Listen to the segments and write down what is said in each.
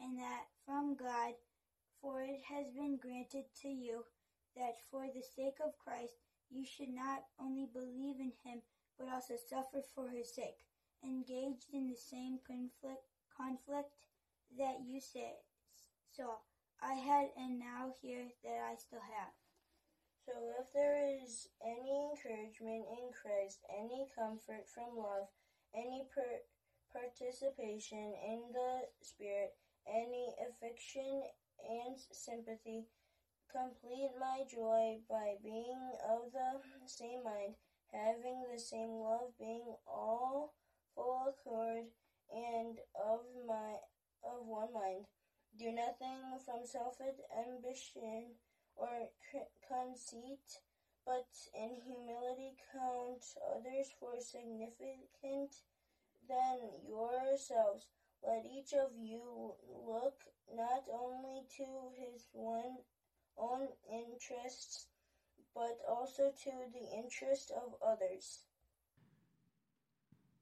and that from God, for it has been granted to you that for the sake of Christ you should not only believe in him, but also suffer for his sake, engaged in the same conflict, conflict that you say, saw I had and now hear that I still have. So if there is any encouragement in Christ, any comfort from love, any per- participation in the Spirit, any affection and sympathy, complete my joy by being of the same mind, having the same love, being all full accord and of my of one mind. Do nothing from selfish ambition or conceit, but in humility count others for significant than yourselves. Let each of you look not only to his own interests, but also to the interest of others.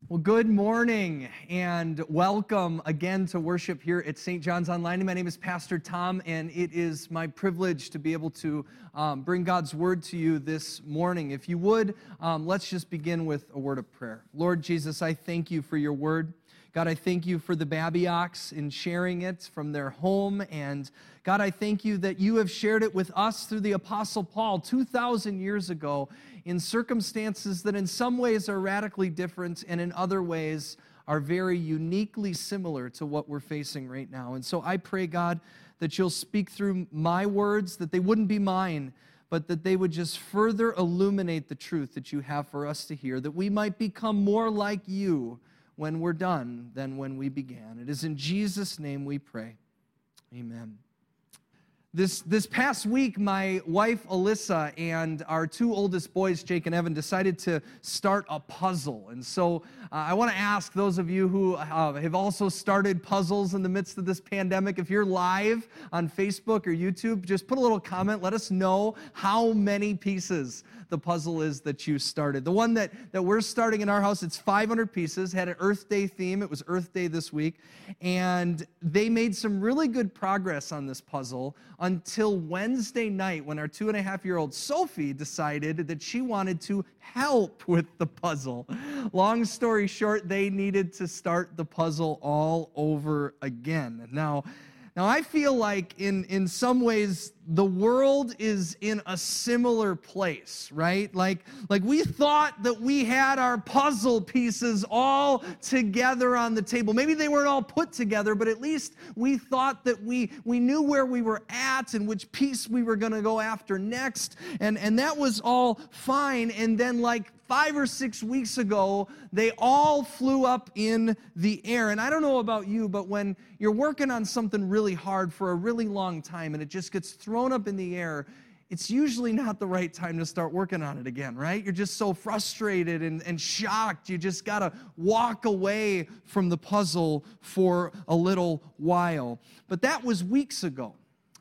Well, good morning and welcome again to worship here at St. John's Online. My name is Pastor Tom, and it is my privilege to be able to um, bring God's word to you this morning. If you would, um, let's just begin with a word of prayer. Lord Jesus, I thank you for your word. God, I thank you for the Babiaks in sharing it from their home. And God, I thank you that you have shared it with us through the Apostle Paul 2,000 years ago in circumstances that in some ways are radically different and in other ways are very uniquely similar to what we're facing right now. And so I pray, God, that you'll speak through my words, that they wouldn't be mine, but that they would just further illuminate the truth that you have for us to hear, that we might become more like you when we're done than when we began. It is in Jesus' name we pray. Amen. This, this past week, my wife Alyssa and our two oldest boys, Jake and Evan, decided to start a puzzle. And so uh, I want to ask those of you who uh, have also started puzzles in the midst of this pandemic, if you're live on Facebook or YouTube, just put a little comment. Let us know how many pieces the puzzle is that you started. The one that, that we're starting in our house, it's 500 pieces, had an Earth Day theme. It was Earth Day this week. And they made some really good progress on this puzzle until Wednesday night when our two and a half year old Sophie decided that she wanted to help with the puzzle. Long story short, they needed to start the puzzle all over again. Now, now I feel like in, in some ways the world is in a similar place, right? Like, like we thought that we had our puzzle pieces all together on the table. Maybe they weren't all put together, but at least we thought that we, we knew where we were at and which piece we were going to go after next. And, and that was all fine. And then, like five or six weeks ago, they all flew up in the air. And I don't know about you, but when you're working on something really hard for a really long time and it just gets thrown up in the air, it's usually not the right time to start working on it again, right? You're just so frustrated and, and shocked. You just got to walk away from the puzzle for a little while. But that was weeks ago.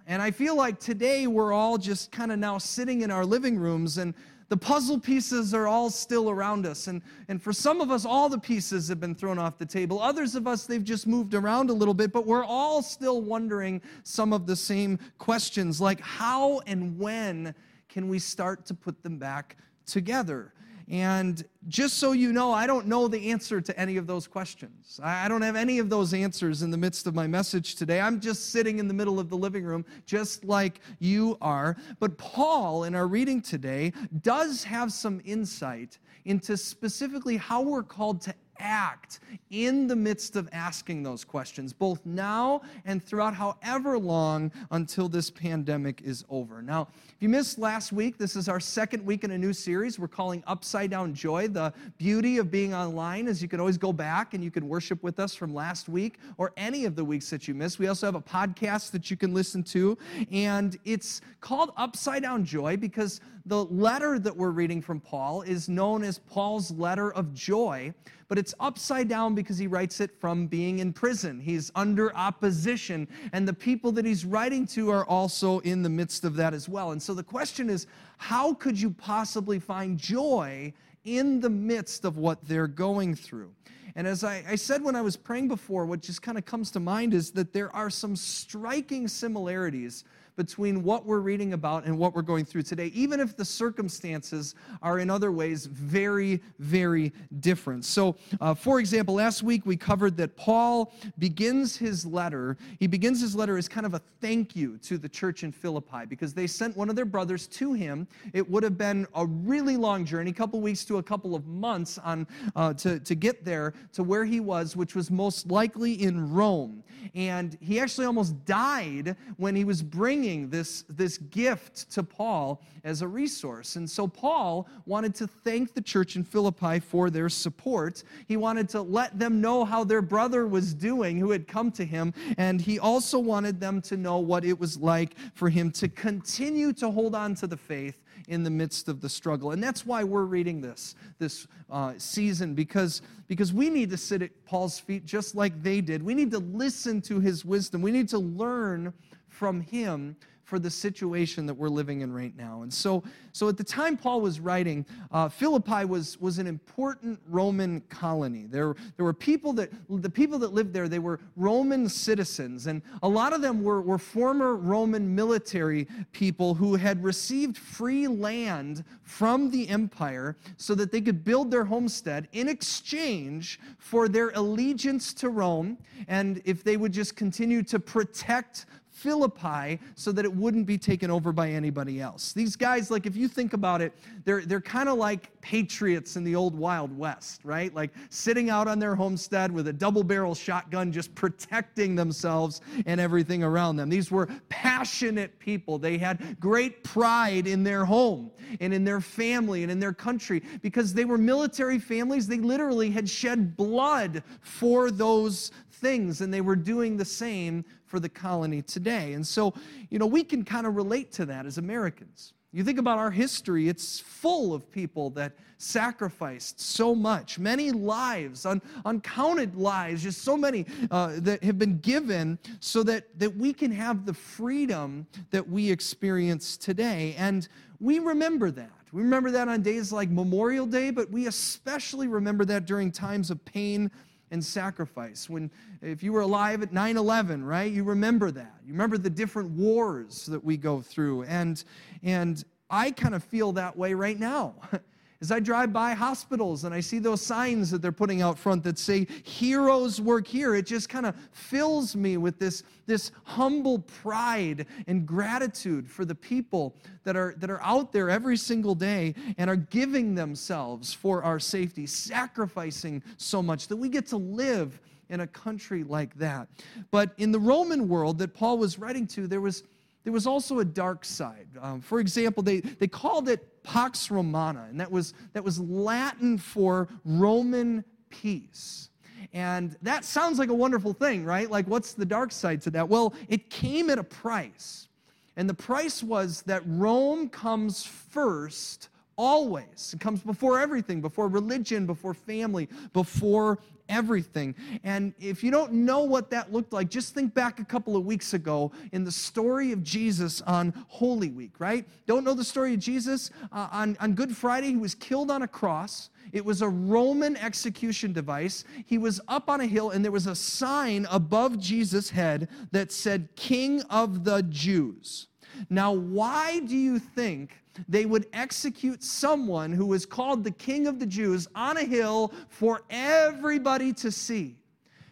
And I feel like today we're all just kind of now sitting in our living rooms and the puzzle pieces are all still around us. And, and for some of us, all the pieces have been thrown off the table. Others of us, they've just moved around a little bit, but we're all still wondering some of the same questions like how and when can we start to put them back together? And just so you know, I don't know the answer to any of those questions. I don't have any of those answers in the midst of my message today. I'm just sitting in the middle of the living room, just like you are. But Paul, in our reading today, does have some insight into specifically how we're called to act in the midst of asking those questions, both now and throughout however long until this pandemic is over. Now, if you missed last week, this is our second week in a new series we're calling Upside Down Joy. The beauty of being online is you can always go back and you can worship with us from last week or any of the weeks that you missed. We also have a podcast that you can listen to, and it's called Upside Down Joy because the letter that we're reading from Paul is known as Paul's letter of joy, but it's upside down because he writes it from being in prison. He's under opposition, and the people that he's writing to are also in the midst of that as well. And so the question is how could you possibly find joy in the midst of what they're going through? And as I, I, said when I was praying before, what just kind of comes to mind is that there are some striking similarities between what we're reading about and what we're going through today, even if the circumstances are in other ways very, very different. So, uh, for example, last week we covered that Paul begins his letter, he begins his letter as kind of a thank you to the church in Philippi because they sent one of their brothers to him. It would have been a really long journey, a couple weeks to a couple of months on uh, to, to get there to where he was, which was most likely in Rome. And he actually almost died when he was bringing bringing this, this gift to Paul as a resource. And so Paul wanted to thank the church in Philippi for their support. He wanted to let them know how their brother was doing who had come to him. And he also wanted them to know what it was like for him to continue to hold on to the faith in the midst of the struggle. And that's why we're reading this this uh, season because because we need to sit at Paul's feet just like they did. We need to listen to his wisdom. We need to learn from him for the situation that we're living in right now. And so, so at the time Paul was writing, uh, Philippi was, was an important Roman colony. There, there were people that, the people that lived there, they were Roman citizens. And a lot of them were, were former Roman military people who had received free land from the empire so that they could build their homestead in exchange for their allegiance to Rome. And if they would just continue to protect Philippi so that it wouldn't be taken over by anybody else. These guys, like, if you think about it, they're, they're kind of like patriots in the old Wild West, right? Like sitting out on their homestead with a double barrel shotgun, just protecting themselves and everything around them. These were passionate people. They had great pride in their home and in their family and in their country because they were military families. They literally had shed blood for those things, and they were doing the same for the colony today. And so, you know, we can kind of relate to that as Americans. You think about our history, it's full of people that sacrificed so much, many lives, un, uncounted lives, just so many uh, that have been given so that, that we can have the freedom that we experience today. And we remember that. We remember that on days like Memorial Day, but we especially remember that during times of pain and sacrifice. When if you were alive at 9/11, right? You remember that. You remember the different wars that we go through and and I kind of feel that way right now. As I drive by hospitals and I see those signs that they're putting out front that say heroes work here, it just kind of fills me with this, this humble pride and gratitude for the people that are, that are out there every single day and are giving themselves for our safety, sacrificing so much that we get to live in a country like that. But in the Roman world that Paul was writing to, there was there was also a dark side. Um, for example, they, they called it Pax Romana, and that was, that was Latin for Roman peace. And that sounds like a wonderful thing, right? Like, what's the dark side to that? Well, it came at a price. And the price was that Rome comes first always. It comes before everything, before religion, before family, before everything. And if you don't know what that looked like, just think back a couple of weeks ago in the story of Jesus on Holy Week, right? Don't know the story of Jesus? Uh, on, on Good Friday, he was killed on a cross. It was a Roman execution device. He was up on a hill, and there was a sign above Jesus' head that said, King of the Jews. Now, why do you think they would execute someone who was called the King of the Jews on a hill for everybody to see?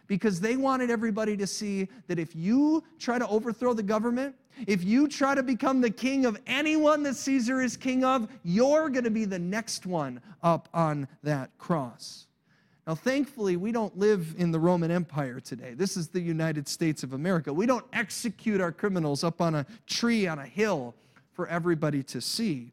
Because they wanted everybody to see that if you try to overthrow the government, if you try to become the king of anyone that Caesar is king of, you're going to be the next one up on that cross. Now, thankfully, we don't live in the Roman Empire today. This is the United States of America. We don't execute our criminals up on a tree on a hill for everybody to see.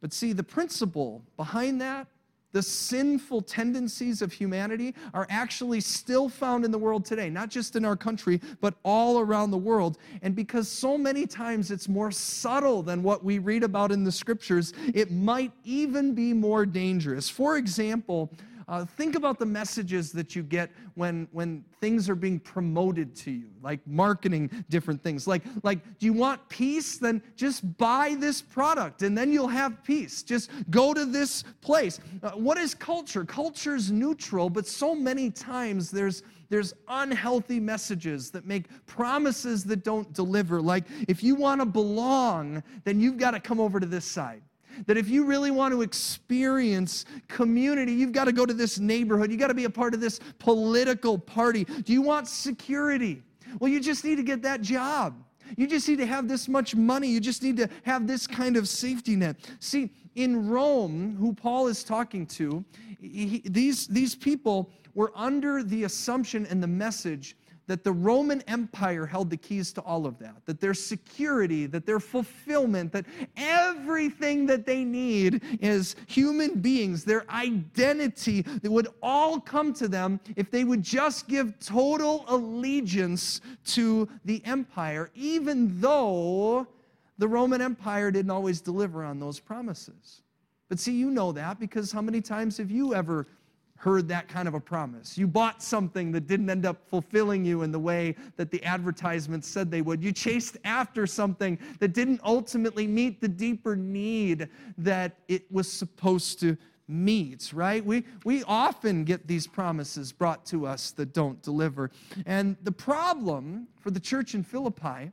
But see, the principle behind that the sinful tendencies of humanity are actually still found in the world today, not just in our country, but all around the world. And because so many times it's more subtle than what we read about in the scriptures, it might even be more dangerous. For example, uh, think about the messages that you get when, when things are being promoted to you, like marketing different things. Like, like, do you want peace? Then just buy this product and then you'll have peace. Just go to this place. Uh, what is culture? Culture's neutral, but so many times there's there's unhealthy messages that make promises that don't deliver. Like, if you want to belong, then you've got to come over to this side. That if you really want to experience community, you've got to go to this neighborhood. You've got to be a part of this political party. Do you want security? Well, you just need to get that job. You just need to have this much money. You just need to have this kind of safety net. See, in Rome, who Paul is talking to, he, these, these people were under the assumption and the message that the Roman Empire held the keys to all of that, that their security, that their fulfillment, that everything that they need is human beings, their identity, that would all come to them if they would just give total allegiance to the empire, even though the Roman Empire didn't always deliver on those promises. But see, you know that because how many times have you ever heard that kind of a promise. You bought something that didn't end up fulfilling you in the way that the advertisements said they would. You chased after something that didn't ultimately meet the deeper need that it was supposed to meet, right? We, we often get these promises brought to us that don't deliver. And the problem for the church in Philippi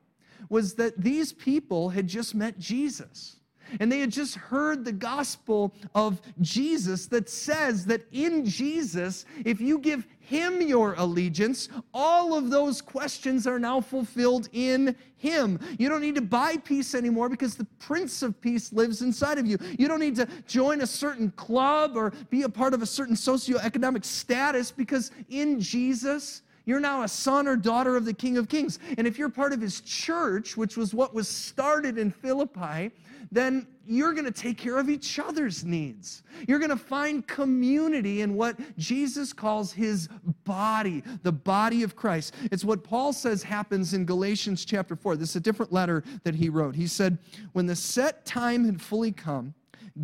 was that these people had just met Jesus. And they had just heard the gospel of Jesus that says that in Jesus, if you give him your allegiance, all of those questions are now fulfilled in him. You don't need to buy peace anymore because the Prince of Peace lives inside of you. You don't need to join a certain club or be a part of a certain socioeconomic status because in Jesus, you're now a son or daughter of the King of Kings. And if you're part of his church, which was what was started in Philippi, then you're going to take care of each other's needs. You're going to find community in what Jesus calls his body, the body of Christ. It's what Paul says happens in Galatians chapter 4. This is a different letter that he wrote. He said, When the set time had fully come,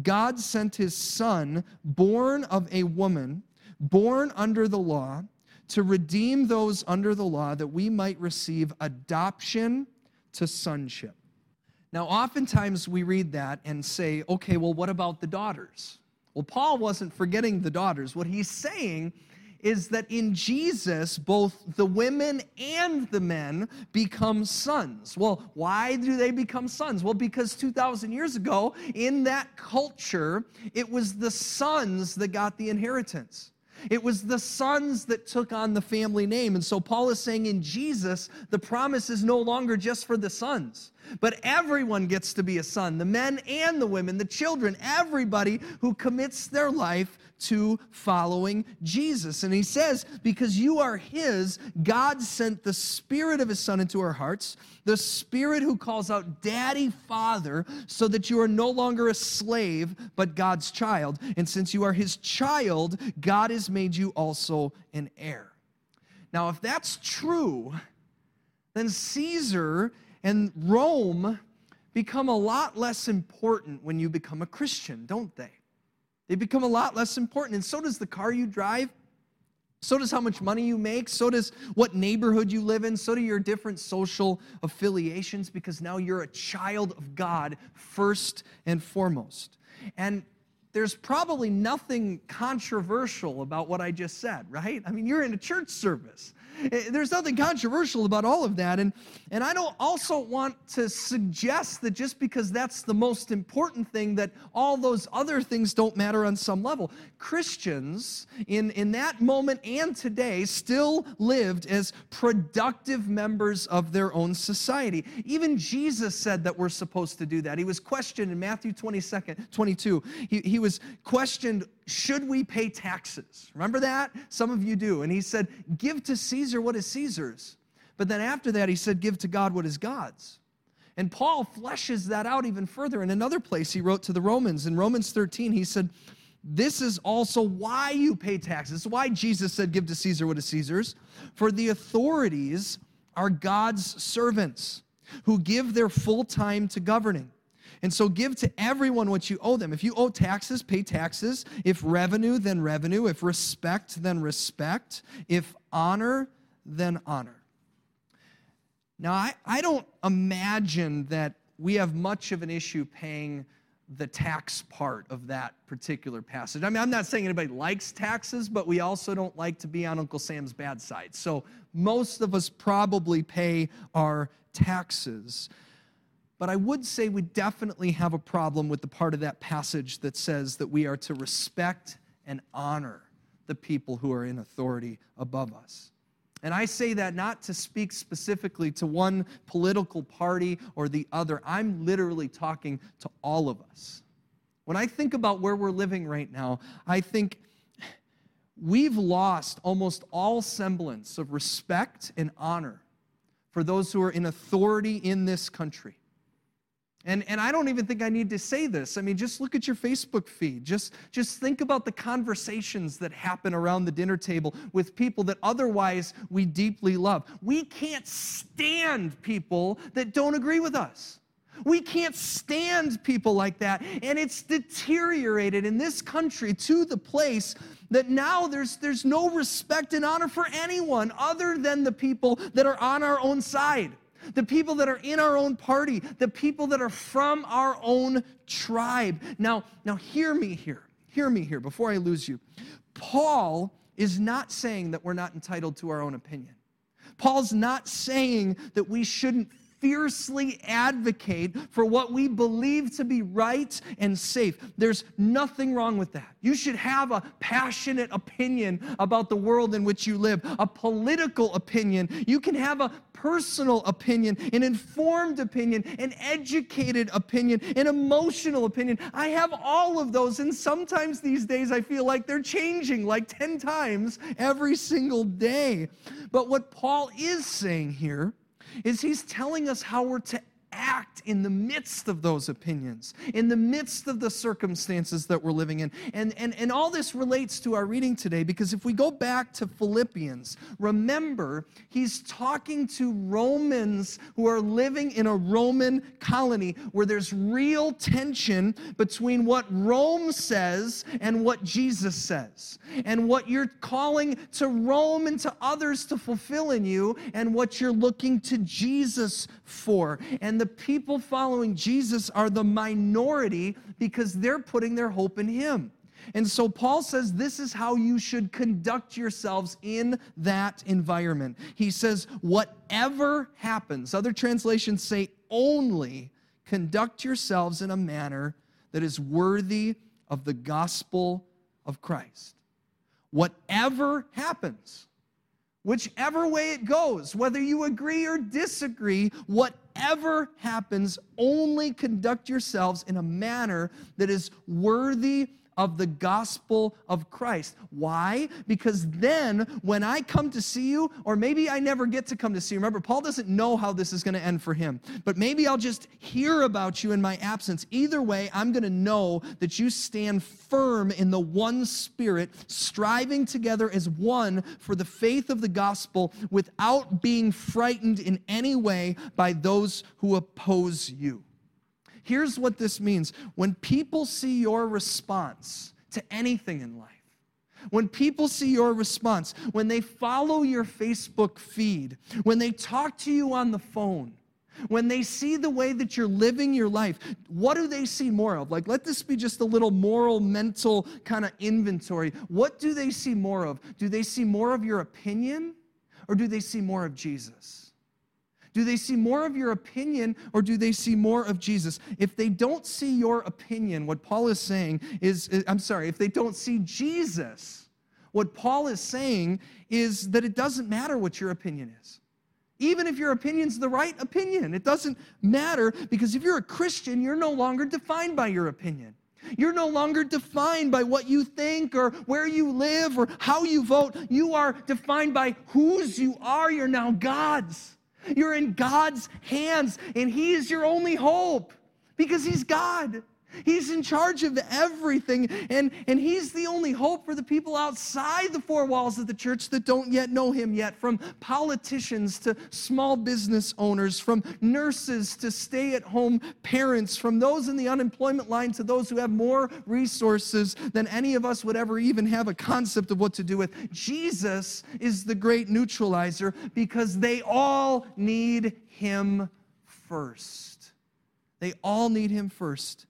God sent his son, born of a woman, born under the law, to redeem those under the law that we might receive adoption to sonship. Now, oftentimes we read that and say, okay, well, what about the daughters? Well, Paul wasn't forgetting the daughters. What he's saying is that in Jesus, both the women and the men become sons. Well, why do they become sons? Well, because 2,000 years ago, in that culture, it was the sons that got the inheritance. It was the sons that took on the family name. And so Paul is saying in Jesus, the promise is no longer just for the sons, but everyone gets to be a son the men and the women, the children, everybody who commits their life to following Jesus. And he says, Because you are his, God sent the Spirit of his Son into our hearts, the Spirit who calls out, Daddy, Father, so that you are no longer a slave, but God's child. And since you are his child, God has made you also an heir. Now, if that's true, then Caesar and Rome become a lot less important when you become a Christian, don't they? They become a lot less important. And so does the car you drive. So does how much money you make. So does what neighborhood you live in. So do your different social affiliations because now you're a child of God first and foremost. And there's probably nothing controversial about what I just said, right? I mean, you're in a church service. Eh, there's nothing controversial about all of that. And, and I don't also want to suggest that just because that's the most important thing, that all those other things don't matter on some level. Christians in, in that moment and today still lived as productive members of their own society. Even Jesus said that we're supposed to do that. He was questioned in Matthew 22nd, 22. He, he was was questioned, should we pay taxes? Remember that? Some of you do. And he said, give to Caesar what is Caesar's. But then after that, he said, give to God what is God's. And Paul fleshes that out even further. In another place, he wrote to the Romans, in Romans 13, he said, This is also why you pay taxes. why Jesus said, Give to Caesar what is Caesar's. For the authorities are God's servants who give their full time to governing. And so give to everyone what you owe them. If you owe taxes, pay taxes. If revenue, then revenue. If respect, then respect. If honor, then honor. Now, I, I don't imagine that we have much of an issue paying the tax part of that particular passage. I mean, I'm not saying anybody likes taxes, but we also don't like to be on Uncle Sam's bad side. So most of us probably pay our taxes. But I would say we definitely have a problem with the part of that passage that says that we are to respect and honor the people who are in authority above us. And I say that not to speak specifically to one political party or the other. I'm literally talking to all of us. When I think about where we're living right now, I think we've lost almost all semblance of respect and honor for those who are in authority in this country. And, and I don't even think I need to say this. I mean, just look at your Facebook feed. Just, just think about the conversations that happen around the dinner table with people that otherwise we deeply love. We can't stand people that don't agree with us. We can't stand people like that. And it's deteriorated in this country to the place that now there's, there's no respect and honor for anyone other than the people that are on our own side the people that are in our own party, the people that are from our own tribe. Now, now hear me here. Hear me here before I lose you. Paul is not saying that we're not entitled to our own opinion. Paul's not saying that we shouldn't fiercely advocate for what we believe to be right and safe. There's nothing wrong with that. You should have a passionate opinion about the world in which you live, a political opinion. You can have a personal opinion, an informed opinion, an educated opinion, an emotional opinion. I have all of those, and sometimes these days I feel like they're changing like 10 times every single day. But what Paul is saying here is he's telling us how we're to act in the midst of those opinions, in the midst of the circumstances that we're living in. And, and, and all this relates to our reading today because if we go back to Philippians, remember, he's talking to Romans who are living in a Roman colony where there's real tension between what Rome says and what Jesus says, and what you're calling to Rome and to others to fulfill in you, and what you're looking to Jesus for. And the people following Jesus are the minority because they're putting their hope in Him. And so Paul says this is how you should conduct yourselves in that environment. He says, whatever happens, other translations say only conduct yourselves in a manner that is worthy of the gospel of Christ. Whatever happens, whichever way it goes, whether you agree or disagree, whatever happens, only conduct yourselves in a manner that is worthy of the gospel of Christ. Why? Because then when I come to see you, or maybe I never get to come to see you, remember, Paul doesn't know how this is going to end for him, but maybe I'll just hear about you in my absence. Either way, I'm going to know that you stand firm in the one spirit, striving together as one for the faith of the gospel without being frightened in any way by those who oppose you. Here's what this means when people see your response to anything in life, when people see your response, when they follow your Facebook feed, when they talk to you on the phone, when they see the way that you're living your life, what do they see more of? Like, let this be just a little moral, mental kind of inventory. What do they see more of? Do they see more of your opinion or do they see more of Jesus? Do they see more of your opinion or do they see more of Jesus? If they don't see your opinion, what Paul is saying is, I'm sorry, if they don't see Jesus, what Paul is saying is that it doesn't matter what your opinion is. Even if your opinion's the right opinion, it doesn't matter because if you're a Christian, you're no longer defined by your opinion. You're no longer defined by what you think or where you live or how you vote. You are defined by whose you are. You're now God's. You're in God's hands, and He is your only hope because He's God. He's in charge of everything, and, and He's the only hope for the people outside the four walls of the church that don't yet know Him yet, from politicians to small business owners, from nurses to stay at home parents, from those in the unemployment line to those who have more resources than any of us would ever even have a concept of what to do with. Jesus is the great neutralizer because they all need Him first. They all need Him first.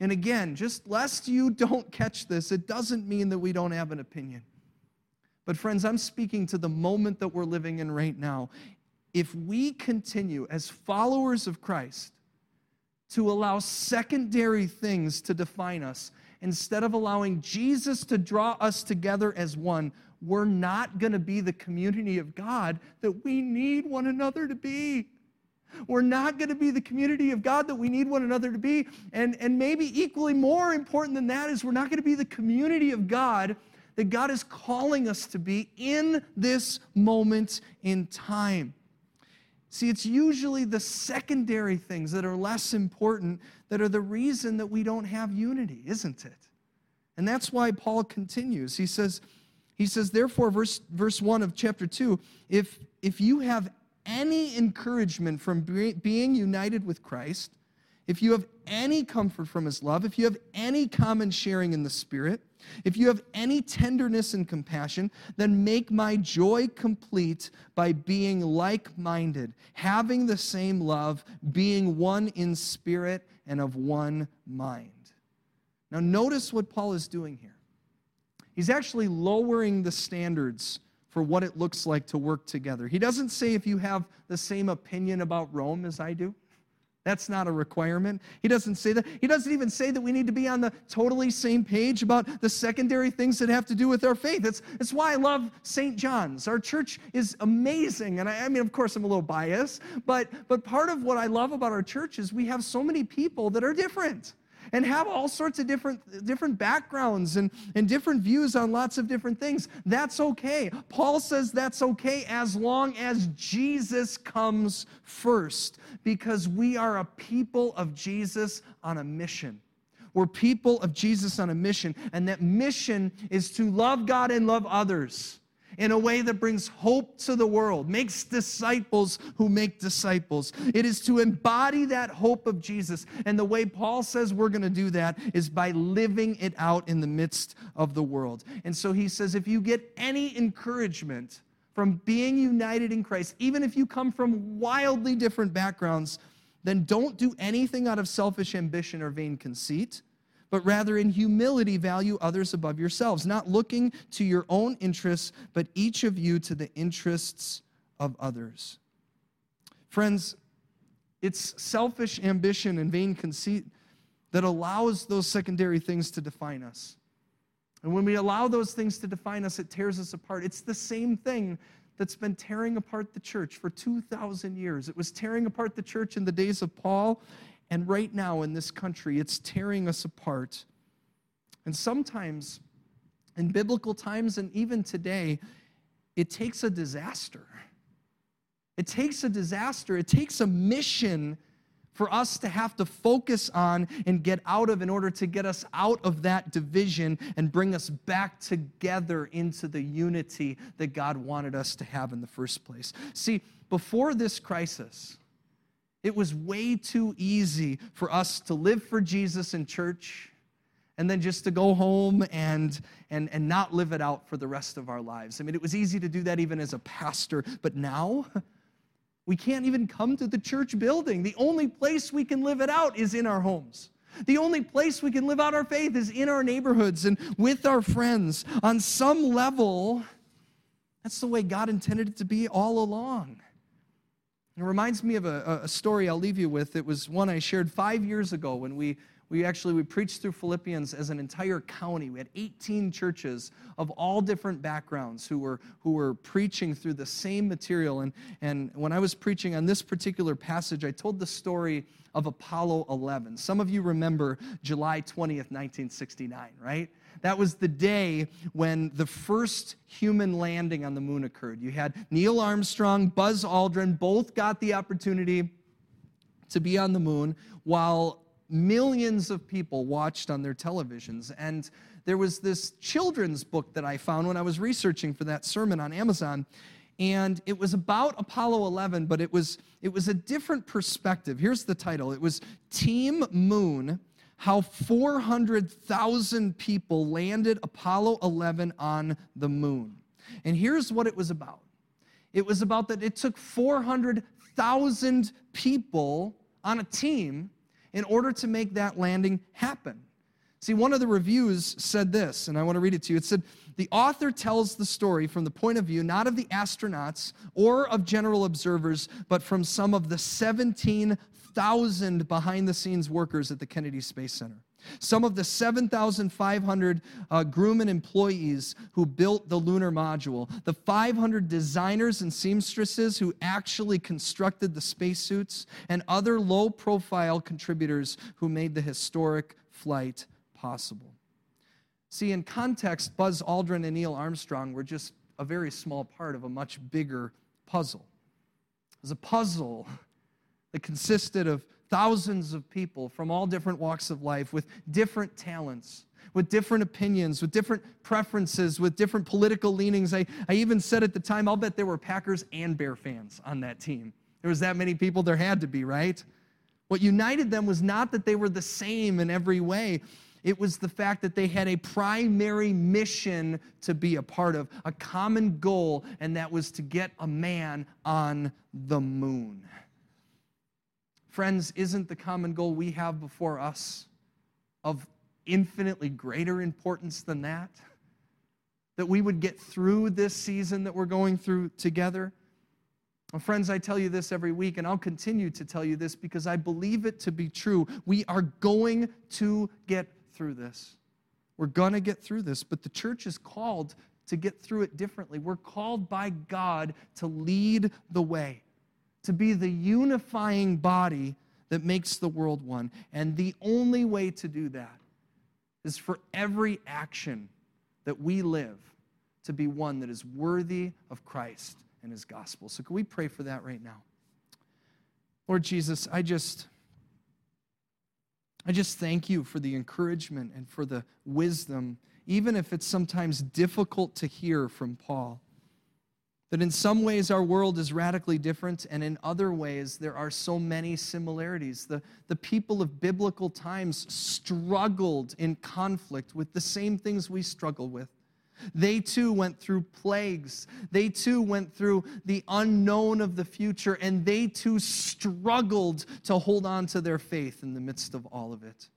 And again, just lest you don't catch this, it doesn't mean that we don't have an opinion. But, friends, I'm speaking to the moment that we're living in right now. If we continue as followers of Christ to allow secondary things to define us, instead of allowing Jesus to draw us together as one, we're not going to be the community of God that we need one another to be. We're not going to be the community of God that we need one another to be. And, and maybe equally more important than that is we're not going to be the community of God that God is calling us to be in this moment in time. See, it's usually the secondary things that are less important that are the reason that we don't have unity, isn't it? And that's why Paul continues. He says, he says, therefore, verse, verse 1 of chapter 2, if, if you have any encouragement from being united with Christ, if you have any comfort from his love, if you have any common sharing in the Spirit, if you have any tenderness and compassion, then make my joy complete by being like minded, having the same love, being one in spirit and of one mind. Now, notice what Paul is doing here. He's actually lowering the standards for what it looks like to work together. He doesn't say if you have the same opinion about Rome as I do. That's not a requirement. He doesn't say that. He doesn't even say that we need to be on the totally same page about the secondary things that have to do with our faith. That's, that's why I love St. John's. Our church is amazing. And I, I mean, of course, I'm a little biased, but, but part of what I love about our church is we have so many people that are different and have all sorts of different, different backgrounds and, and different views on lots of different things. That's okay. Paul says that's okay as long as Jesus comes first, because we are a people of Jesus on a mission. We're people of Jesus on a mission, and that mission is to love God and love others in a way that brings hope to the world, makes disciples who make disciples. It is to embody that hope of Jesus. And the way Paul says we're going to do that is by living it out in the midst of the world. And so he says if you get any encouragement from being united in Christ, even if you come from wildly different backgrounds, then don't do anything out of selfish ambition or vain conceit but rather in humility value others above yourselves, not looking to your own interests, but each of you to the interests of others. Friends, it's selfish ambition and vain conceit that allows those secondary things to define us. And when we allow those things to define us, it tears us apart. It's the same thing that's been tearing apart the church for 2,000 years. It was tearing apart the church in the days of Paul, and right now in this country, it's tearing us apart. And sometimes, in biblical times and even today, it takes a disaster. It takes a disaster. It takes a mission for us to have to focus on and get out of in order to get us out of that division and bring us back together into the unity that God wanted us to have in the first place. See, before this crisis, it was way too easy for us to live for Jesus in church and then just to go home and, and, and not live it out for the rest of our lives. I mean, it was easy to do that even as a pastor, but now we can't even come to the church building. The only place we can live it out is in our homes. The only place we can live out our faith is in our neighborhoods and with our friends. On some level, that's the way God intended it to be all along. It reminds me of a, a, story I'll leave you with. It was one I shared five years ago when we we actually we preached through philippians as an entire county. We had 18 churches of all different backgrounds who were who were preaching through the same material. And and when i was preaching on this particular passage i told the story of apollo 11 some of you remember july 20th 1969 right that was the day when the first human landing on the moon occurred you had neil armstrong buzz aldrin both got the opportunity to be on the moon while millions of people watched on their televisions. And there was this children's book that I found when I was researching for that sermon on Amazon. And it was about Apollo 11, but it was, it was a different perspective. Here's the title it was Team Moon How 400,000 People Landed Apollo 11 on the Moon. And here's what it was about it was about that it took 400,000 people on a team in order to make that landing happen. See, one of the reviews said this, and I want to read it to you. It said, The author tells the story from the point of view not of the astronauts or of general observers, but from some of the 17,000 behind the scenes workers at the Kennedy Space Center. Some of the 7,500 uh, Grumman employees who built the lunar module, the 500 designers and seamstresses who actually constructed the spacesuits, and other low profile contributors who made the historic flight possible. See, in context, Buzz Aldrin and Neil Armstrong were just a very small part of a much bigger puzzle. It was a puzzle that consisted of thousands of people from all different walks of life with different talents, with different opinions, with different preferences, with different political leanings. I, I even said at the time, I'll bet there were Packers and Bear fans on that team. There was that many people, there had to be, right? What united them was not that they were the same in every way. It was the fact that they had a primary mission to be a part of, a common goal, and that was to get a man on the moon. Friends, isn't the common goal we have before us of infinitely greater importance than that? That we would get through this season that we're going through together? Well, friends, I tell you this every week, and I'll continue to tell you this because I believe it to be true. We are going to get through this. We're going to get through this, but the church is called to get through it differently. We're called by God to lead the way to be the unifying body that makes the world one. And the only way to do that is for every action that we live to be one that is worthy of Christ and his gospel. So, can we pray for that right now? Lord Jesus, I just. I just thank you for the encouragement and for the wisdom, even if it's sometimes difficult to hear from Paul. That in some ways our world is radically different, and in other ways there are so many similarities. The, the people of biblical times struggled in conflict with the same things we struggle with. They too went through plagues. They too went through the unknown of the future, and they too struggled to hold on to their faith in the midst of all of it.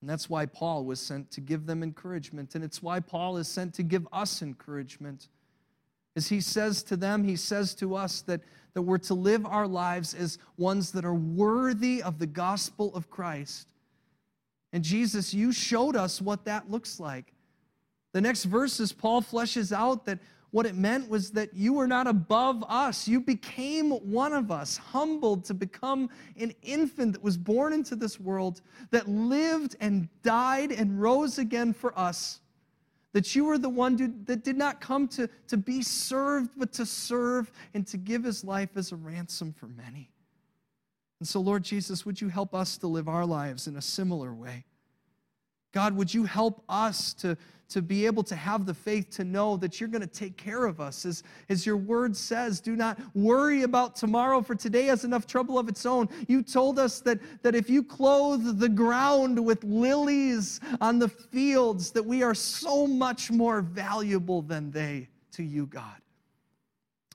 And that's why Paul was sent to give them encouragement, and it's why Paul is sent to give us encouragement. As he says to them, he says to us that, that we're to live our lives as ones that are worthy of the gospel of Christ. And Jesus, you showed us what that looks like. The next verses, Paul fleshes out that what it meant was that you were not above us. You became one of us, humbled to become an infant that was born into this world, that lived and died and rose again for us that you were the one that did not come to, to be served, but to serve and to give his life as a ransom for many. And so, Lord Jesus, would you help us to live our lives in a similar way? God, would you help us to, to be able to have the faith to know that you're going to take care of us. As, as your word says, do not worry about tomorrow, for today has enough trouble of its own. You told us that, that if you clothe the ground with lilies on the fields, that we are so much more valuable than they to you, God.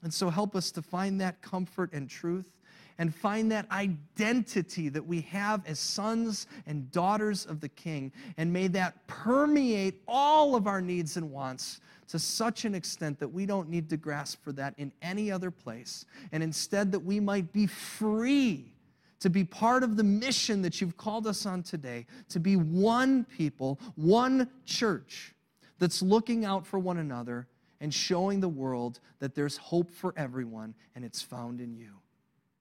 And so help us to find that comfort and truth and find that identity that we have as sons and daughters of the King. And may that permeate all of our needs and wants to such an extent that we don't need to grasp for that in any other place. And instead, that we might be free to be part of the mission that you've called us on today, to be one people, one church that's looking out for one another and showing the world that there's hope for everyone and it's found in you.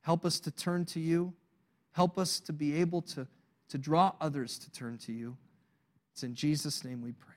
Help us to turn to you. Help us to be able to, to draw others to turn to you. It's in Jesus' name we pray.